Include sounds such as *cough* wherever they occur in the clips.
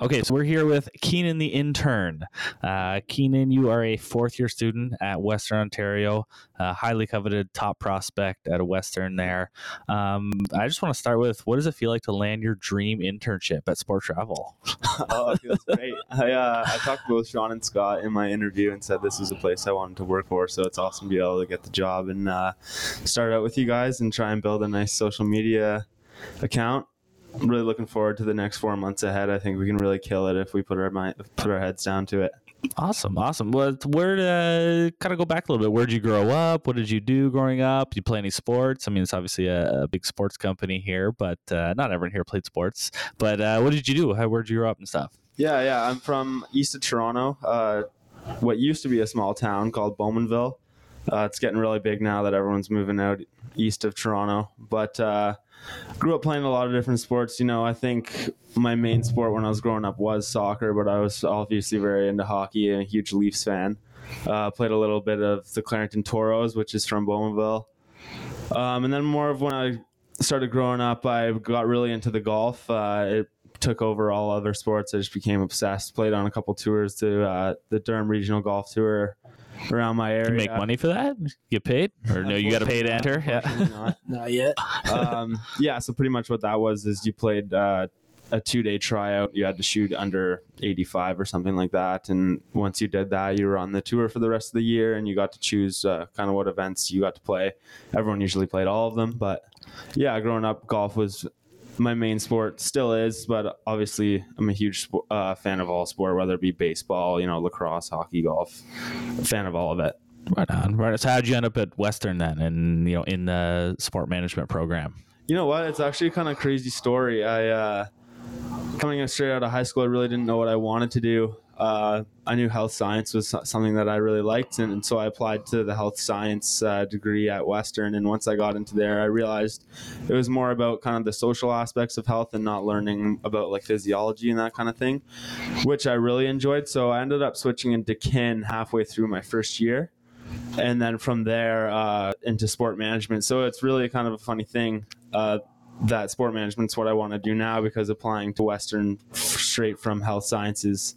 Okay, so we're here with Keenan the intern. Uh, Keenan, you are a fourth year student at Western Ontario, highly coveted top prospect at a Western there. Um, I just want to start with what does it feel like to land your dream internship at Sport Travel? *laughs* oh, it feels great. I, uh, I talked to both Sean and Scott in my interview and said this was a place I wanted to work for, so it's awesome to be able to get the job and uh, start out with you guys and try and build a nice social media account I'm really looking forward to the next four months ahead. I think we can really kill it if we put our mind, put our heads down to it. Awesome, awesome. Well, where to kind of go back a little bit? Where did you grow up? What did you do growing up? Did you play any sports? I mean, it's obviously a, a big sports company here, but uh, not everyone here played sports. But uh, what did you do? How, where did you grow up and stuff? Yeah, yeah. I'm from east of Toronto, uh, what used to be a small town called Bowmanville. Uh, it's getting really big now that everyone's moving out east of Toronto. But uh, grew up playing a lot of different sports. You know, I think my main sport when I was growing up was soccer, but I was obviously very into hockey and a huge Leafs fan. Uh, played a little bit of the Clarington Toros, which is from Bowmanville. Um, and then more of when I started growing up, I got really into the golf. Uh, it took over all other sports. I just became obsessed. Played on a couple tours to uh, the Durham Regional Golf Tour around my area. You make money for that? Get paid? Or no, you got to pay to enter? Yeah. Not, *laughs* not yet. *laughs* um, yeah, so pretty much what that was is you played uh, a two day tryout. You had to shoot under 85 or something like that. And once you did that, you were on the tour for the rest of the year and you got to choose uh, kind of what events you got to play. Everyone usually played all of them. But yeah, growing up, golf was my main sport still is, but obviously I'm a huge uh, fan of all sport, whether it be baseball, you know, lacrosse, hockey, golf. Fan of all of it. Right on. Right. On. So how'd you end up at Western then, and you know, in the sport management program? You know what? It's actually kind of crazy story. I uh, coming straight out of high school, I really didn't know what I wanted to do uh, I knew health science was something that I really liked, and, and so I applied to the health science uh, degree at Western. And once I got into there, I realized it was more about kind of the social aspects of health and not learning about like physiology and that kind of thing, which I really enjoyed. So I ended up switching into kin halfway through my first year. And then from there uh, into sport management. So it's really kind of a funny thing uh, that sport management is what I want to do now because applying to Western straight from health sciences,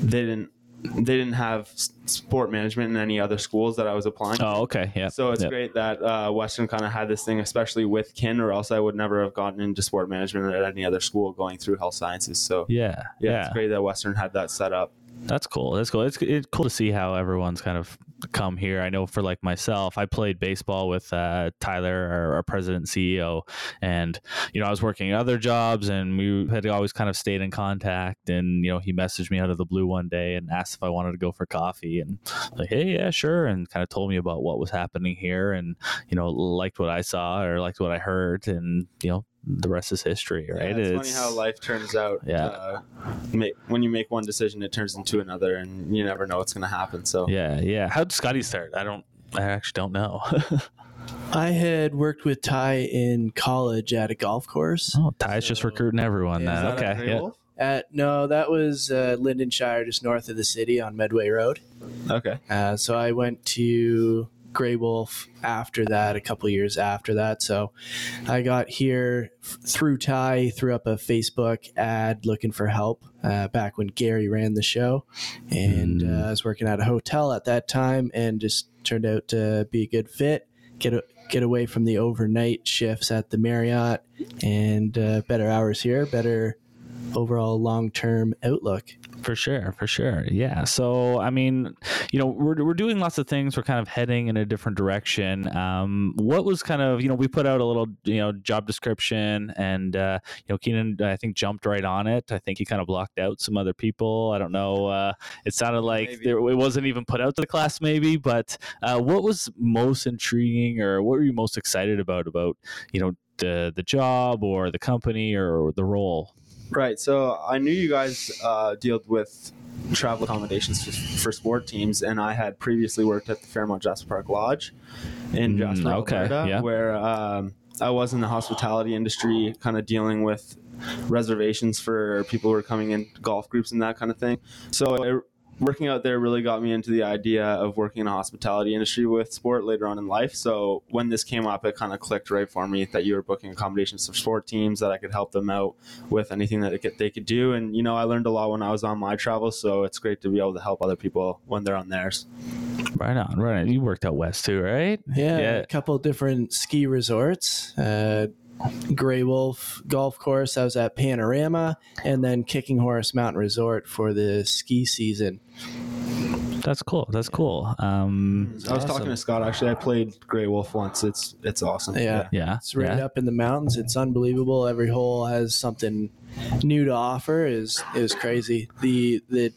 they didn't they didn't have sport management in any other schools that I was applying. Oh, okay, yeah. So it's yep. great that uh, Western kind of had this thing, especially with kin, or else I would never have gotten into sport management at any other school going through health sciences. So yeah, yeah, yeah. it's great that Western had that set up. That's cool. That's cool. It's, it's cool to see how everyone's kind of come here. I know for like myself, I played baseball with uh, Tyler, our, our, president CEO, and you know I was working other jobs, and we had always kind of stayed in contact. And you know he messaged me out of the blue one day and asked if I wanted to go for coffee, and like, hey, yeah, sure, and kind of told me about what was happening here, and you know liked what I saw or liked what I heard, and you know the rest is history, right? Yeah, it's, it's, funny how life turns out. Yeah. Uh, when you make one decision, it turns into another, and you never know what's going to happen. So. Yeah, yeah. How did Scotty start? I don't. I actually don't know. *laughs* I had worked with Ty in college at a golf course. Oh, Ty's so, just recruiting everyone. Yeah, then. okay. Yeah. At, no, that was uh, Lindenshire, just north of the city on Medway Road. Okay. Uh, so I went to Grey Wolf after that, a couple years after that. So I got here through Ty, threw up a Facebook ad looking for help uh, back when Gary ran the show. And mm. uh, I was working at a hotel at that time and just turned out to be a good fit. Get, a, get away from the overnight shifts at the Marriott and uh, better hours here, better overall long term outlook. For sure, for sure. Yeah. So, I mean, you know, we're, we're doing lots of things. We're kind of heading in a different direction. Um, what was kind of, you know, we put out a little, you know, job description and, uh, you know, Keenan, I think, jumped right on it. I think he kind of blocked out some other people. I don't know. Uh, it sounded like there, it wasn't even put out to the class, maybe. But uh, what was most intriguing or what were you most excited about, about, you know, the, the job or the company or the role? Right. So I knew you guys uh, dealt with travel accommodations for, for, sport teams, and I had previously worked at the Fairmont Jasper Park Lodge in mm, Jasper, okay, Alberta, yeah. where um, I was in the hospitality industry, kind of dealing with reservations for people who are coming in golf groups and that kind of thing. So it working out there really got me into the idea of working in the hospitality industry with sport later on in life. So when this came up, it kind of clicked right for me that you were booking accommodations for sport teams that I could help them out with anything that they could, they could do. And you know, I learned a lot when I was on my travels, so it's great to be able to help other people when they're on theirs. Right on, right on. You worked out west too, right? Yeah, Yeah. a couple different ski resorts. Uh, Grey Wolf Golf Course. I was at Panorama, and then Kicking Horse Mountain Resort for the ski season. That's cool. That's cool. Um, I was awesome. talking to Scott actually. I played Grey Wolf once. It's it's awesome. Yeah. yeah, It's right yeah. up in the mountains. It's unbelievable. Every hole has something new to offer. is It was crazy. The the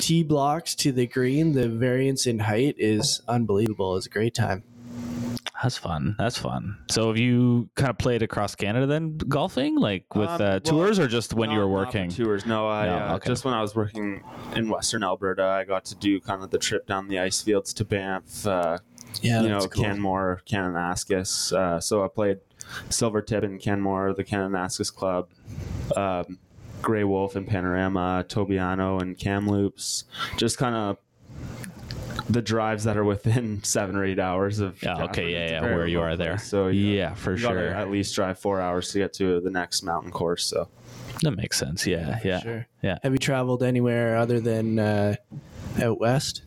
tee blocks to the green, the variance in height is unbelievable. It's a great time. That's fun. That's fun. So have you kind of played across Canada then golfing, like with Um, uh, well, tours or just when you were working? tours. No, I No, uh, okay. just when I was working in Western Alberta, I got to do kind of the trip down the ice fields to Banff. Uh, Yeah, you know, cool. Canmore, Kananaskis. Uh, so I played Silvertip in Canmore, the Kananaskis Club, um, Grey Wolf and Panorama, Tobiano and Kamloops. Just kind of the drives that are within *laughs* seven or eight hours of. Yeah, okay, yeah, yeah, where you are there. place. So yeah, yeah, for you sure. at least drive four hours to get to the next mountain course. So That makes sense. Yeah, For yeah. Sure. Yeah. Have you traveled anywhere other than uh, out west?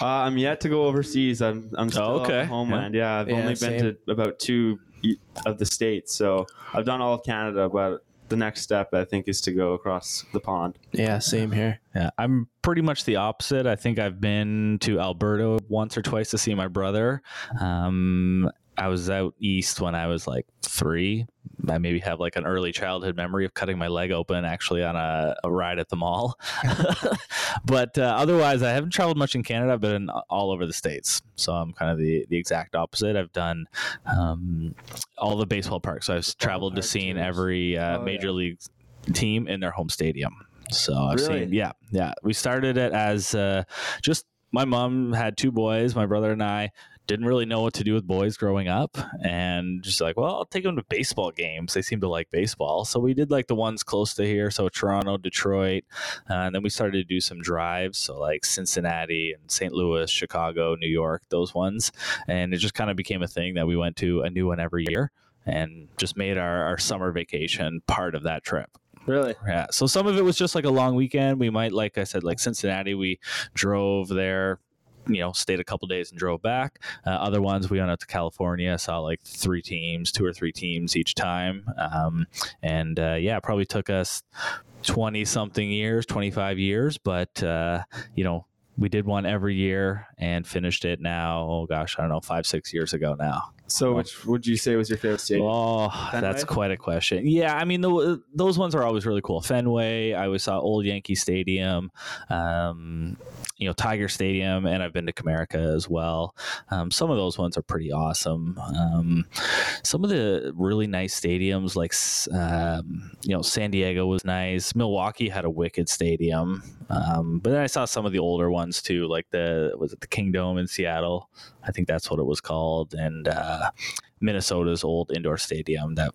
Uh, I'm yet to go overseas. I'm I'm still Oh, okay. on homeland. Yeah, I've Yeah, only same. been to about two e- of the states, so I've done all of Canada. But the next step, I think, is to go across the pond. Yeah, same here. Yeah, I'm pretty much the opposite. I think I've been to Alberta once or twice to see my brother. Um, I was out east when I was like three. I maybe have like an early childhood memory of cutting my leg open actually on a, a ride at the mall. *laughs* but uh, otherwise, I haven't traveled much in Canada. I've been all over the states, so I'm kind of the the exact opposite. I've done um, all the baseball parks. So I've traveled to park seeing every uh, Oh, major league team in their home stadium. So I've Really? seen, yeah, yeah. We started it as uh, just my mom had two boys. My brother and I didn't really know what to do with boys growing up, and just like, well, I'll take them to baseball games. They seem to like baseball, so we did like the ones close to here, so Toronto, Detroit, uh, and then we started to do some drives, so like Cincinnati and St. Louis, Chicago, New York, those ones, and it just kind of became a thing that we went to a new one every year. And just made our, our summer vacation part of that trip. Really? Yeah. So some of it was just like a long weekend. We might, like I said, like Cincinnati, we drove there, you know, stayed a couple days and drove back. Uh, other ones, we went out to California, saw like three teams, two or three teams each time. Um, and uh, yeah, probably took us 20 something years, 25 years, but, uh, you know, we did one every year and finished it now. Oh gosh, I don't know, five, six years ago now. So, which would you say was your favorite stadium? Oh, that's quite a question. Yeah, I mean, the, those ones are always really cool. Fenway, I always saw Old Yankee Stadium, um, you know, Tiger Stadium, and I've been to Comerica as well. Um, some of those ones are pretty awesome. Um, some of the really nice stadiums, like um, you know, San Diego was nice. Milwaukee had a wicked stadium, um, but then I saw some of the older ones too, like the was it the Kingdome in Seattle? I think that's what it was called, and uh, Minnesota's old indoor stadium that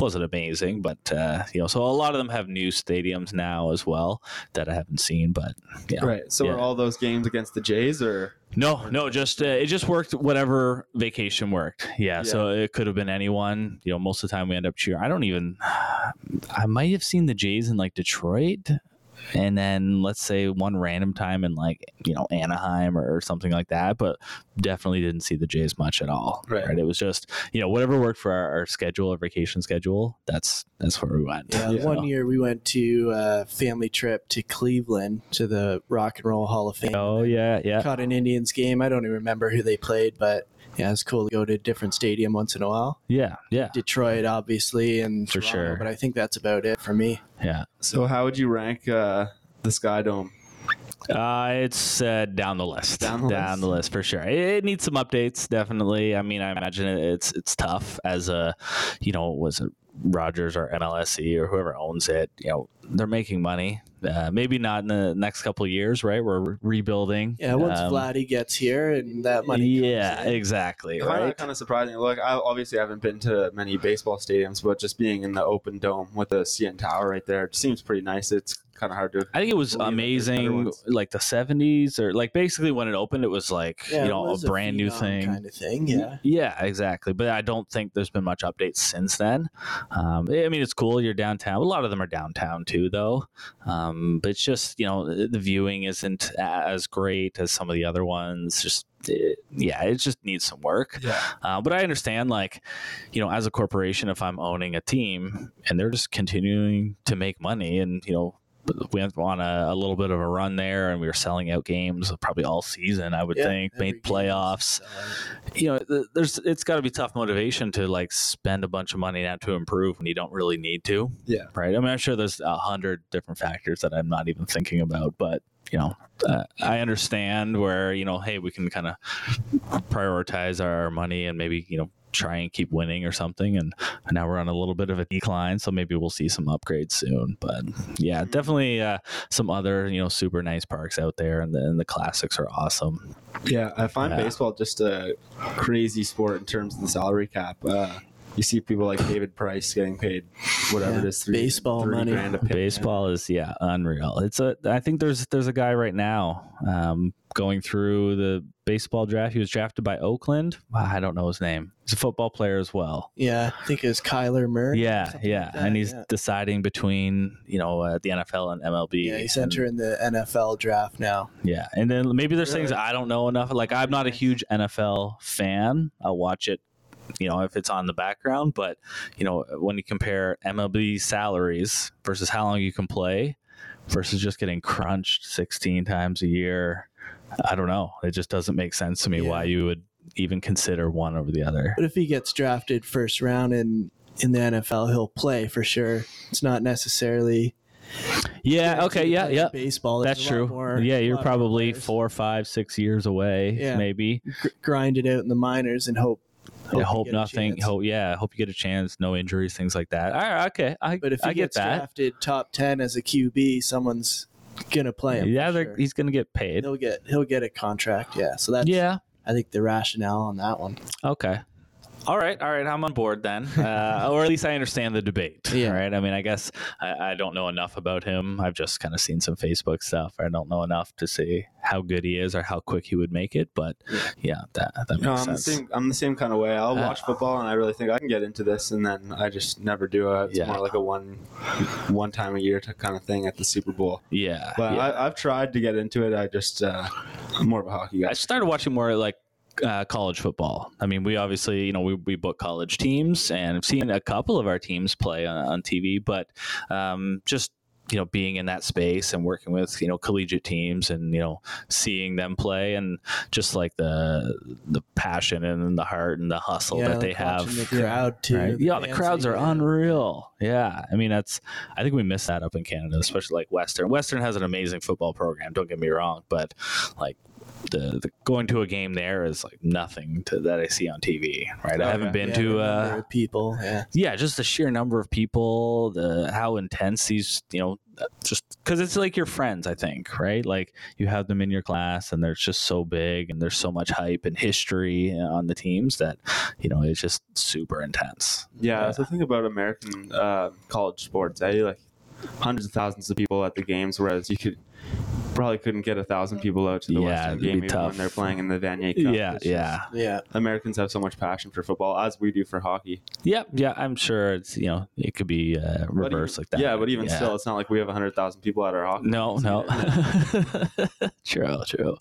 wasn't amazing, but uh, you know, so a lot of them have new stadiums now as well that I haven't seen, but yeah. Right. So, Yeah. were all those games against the Jays, or No, no, just uh, it just worked. Whatever vacation worked. Yeah, so it could have been anyone. You know, most of the time we end up cheering. I don't even. I might have seen the Jays in like Detroit, and then let's say one random time in like you know Anaheim or, something like that. But definitely didn't see the Jays much at all. Right. It was just you know whatever worked for our, our schedule, our vacation schedule. That's that's where we went. Yeah, Yeah. one year we went to a family trip to Cleveland to the Rock and Roll Hall of Fame. Oh yeah, yeah. Caught an Indians game. I don't even remember who they played, but yeah, it's cool to go to a different stadium once in a while. Yeah, yeah, Detroit, obviously, and For Toronto, sure. But I think that's about it for me. yeah. so how would you rank uh, the SkyDome? Uh, it's uh, down the list. Down the list? for sure. It, it needs some updates, definitely. I mean, I imagine it, it's it's tough as a, you know, was it Rogers or MLSE or whoever owns it? You know, they're making money. Uh, maybe not in the next couple of years, right? We're re- rebuilding. Yeah, once Um, Vladdy gets here and that money. comes yeah, in. exactly. I find Right. that kind of surprising. Look, I obviously haven't been to many baseball stadiums, but just being in the open dome with the CN Tower right there it seems pretty nice. It's kind of hard to. I think it was believe that there's better amazing, like the '70s, or like basically when it opened, it was like Yeah, you know a was brand new thing. kind of thing. Yeah. Yeah, exactly. But I don't think there's been much updates since then. Um, I mean, it's cool. You're downtown. A lot of them are downtown too, though. Um, but it's just you know the viewing isn't as great as some of the other ones. Just it, yeah, it just needs some work. Yeah. Uh, but I understand, like, you know, as a corporation, if I'm owning a team and they're just continuing to make money, and you know, we went on a, a little bit of a run there, and we were selling out games probably all season. I would Yeah, think made playoffs. You know, th- there's it's got to be tough motivation to like spend a bunch of money now to improve when you don't really need to. Yeah. Right. I mean, I'm sure there's a hundred different factors that I'm not even thinking about, but you know, uh, I understand where you know, hey, we can kind of prioritize our money and maybe you know try and keep winning or something. And now we're on a little bit of a decline, so maybe we'll see some upgrades soon. But yeah, definitely uh, some other you know super nice parks out there, and the, and the classics are awesome. Yeah, I find Yeah. baseball just a crazy sport in terms of the salary cap. Uh, you see people like David Price getting paid whatever Yeah, it is, three, baseball 30 money. grand a pick. Baseball is yeah unreal. It's a I think there's there's a guy right now um, going through the baseball draft. He was drafted by Oakland. I don't know his name. He's a football player as well. Yeah, I think it's Kyler Murray. or Yeah, yeah, like and he's yeah. deciding between you know uh, the NFL and MLB. Yeah, he's and- entering the NFL draft now. Yeah, and then maybe there's things I don't know enough. Like I'm not a huge NFL fan. I'll watch it, you know, if it's on the background. But you know, when you compare MLB salaries versus how long you can play versus just getting crunched 16 times a year, I don't know. It just doesn't make sense to me Yeah. why you would even consider one over the other. But if he gets drafted first round in in the NFL, he'll play for sure. It's not necessarily Yeah. Okay. Yeah. Yeah. Baseball. That's true. more- yeah, you're probably four, five, six years away, Yeah. maybe. Gr- grind it out in the minors and hope. I you hope nothing. Hope yeah. Hope you get a chance. No injuries, things like that. All right, okay, I, But if he I get gets that. drafted top ten as a QB, someone's gonna play him. Yeah, sure. he's going to get paid. he'll get he'll get a contract. Yeah, so that's Yeah. I think the rationale on that one. Okay. All right, all right. I'm on board then, *laughs* uh, or at least I understand the debate. Yeah. Right. I mean, I guess I, I don't know enough about him. I've just kind of seen some Facebook stuff. I don't know enough to say how good he is or how quick he would make it. But yeah, that that makes No, I'm the sense. same. I'm the same kind of way. I'll Uh, watch football, and I really think I can get into this, and then I just never do it. It's Yeah. more like a one, one time a year t- kind of thing at the Super Bowl. Yeah. But yeah. I, I've tried to get into it. I just uh, I'm more of a hockey guy. I started watching more like uh, college football. I mean, we obviously, you know, we, we book college teams and I've seen a couple of our teams play on, on TV, but um, just, you know, being in that space and working with, you know, collegiate teams and, you know, seeing them play and just like the the passion and the heart and the hustle yeah, that they have. the crowd too. Right? Yeah, the crowds are yeah. unreal. Yeah, I mean that's. I think we miss that up in Canada, especially like Western. Western has an amazing football program. Don't get me wrong, but like the, the going to a game there is like nothing to that I see on TV. Right, I haven't been Yeah, to. Uh, people. Yeah, yeah, just the sheer number of people, the how intense these, you know, just because it's like your friends. I think, right? Like you have them in your class, and they're just so big, and there's so much hype and history on the teams that, you know, it's just super intense. Yeah, Yeah. that's the thing about American uh, college sports. Eh? Like hundreds of thousands of people at the games, whereas you could probably couldn't get a thousand people out to the Yeah, Western it'd game be even tough. when they're playing in the Vanier Cup. Yeah, It's yeah. just- yeah. Americans have so much passion for football as we do for hockey. Yeah, yeah, I'm sure it's you know it could be uh, But reverse even- like that. Yeah, but even still, it's not like we have hundred thousand people at our hockey. No, no. *laughs* true, true.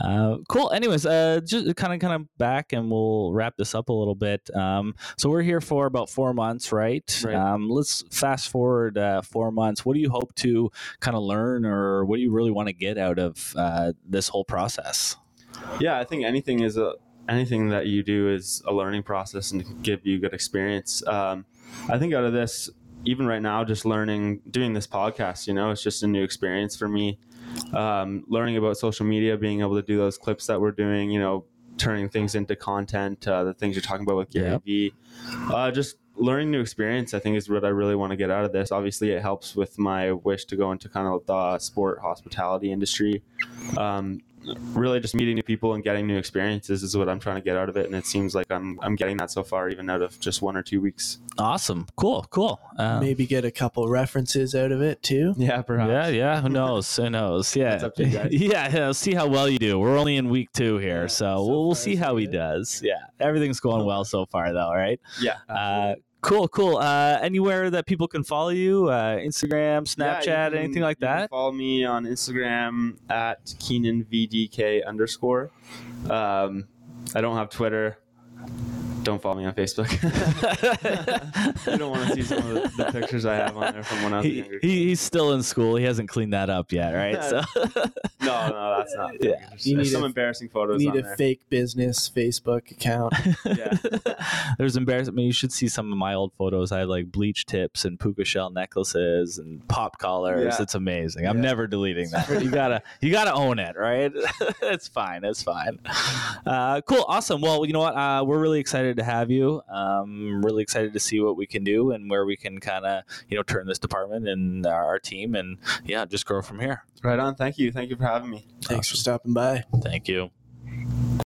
Uh, cool. Anyways, uh, just kind of, kind of back, and we'll wrap this up a little bit. Um, so we're here for about four months, right? Right. Um, let's fast forward uh, four months. What do you hope to kind of learn, or what do you really want to get out of uh, this whole process? yeah, I think anything is a anything that you do is a learning process and can give you good experience. Um, I think out of this, even right now, just learning doing this podcast, you know, it's just a new experience for me. Um, learning about social media, being able to do those clips that we're doing, you know, turning things into content, uh, the things you're talking about with Gary Yeah. Vee, uh, just learning new experience, I think, is what I really want to get out of this. Obviously, it helps with my wish to go into kind of the sport hospitality industry. Um, really, just meeting new people and getting new experiences is what I'm trying to get out of it, and it seems like I'm I'm getting that so far, even out of just one or two weeks. Awesome. Cool. Cool. Um, Maybe get a couple references out of it too. Yeah, perhaps. Yeah, yeah. Who *laughs* knows? Who knows? Yeah, up to you guys. *laughs* yeah. yeah, See how well you do. We're only in week two here, Yeah, so, so we'll, we'll see so how he good. does. Yeah, everything's going well so far, though. Right? Yeah. Cool, cool. Uh, anywhere that people can follow you? Uh, Instagram, Yeah, Snapchat, can- anything like that? Follow me on Instagram at KeenanVDK underscore. Um, I don't have Twitter. Don't follow me on Facebook. *laughs* *laughs* you don't want to see some of the, the pictures I have on there from when I was he, younger. he, he's still in school. He hasn't cleaned that up yet, right? So *laughs* no, no, that's not. Yeah. There's, You there's need some a- embarrassing You photos need on a there. fake business Facebook account. Yeah. There's embarrassing. I mean, you should see some of my old photos. I had like bleach tips and puka shell necklaces and pop collars. Yeah. It's amazing. I'm never deleting that. You gotta, you gotta own it, right? it's fine. It's fine. Uh, cool. Awesome. Well, you know what? Uh, we're really excited to have you. Um, really excited to see what we can do and where we can kind of, you know, turn this department and our, our team and yeah, just grow from here. Right on. Thank you. Thank you for having me. Thanks for stopping by. Thank you.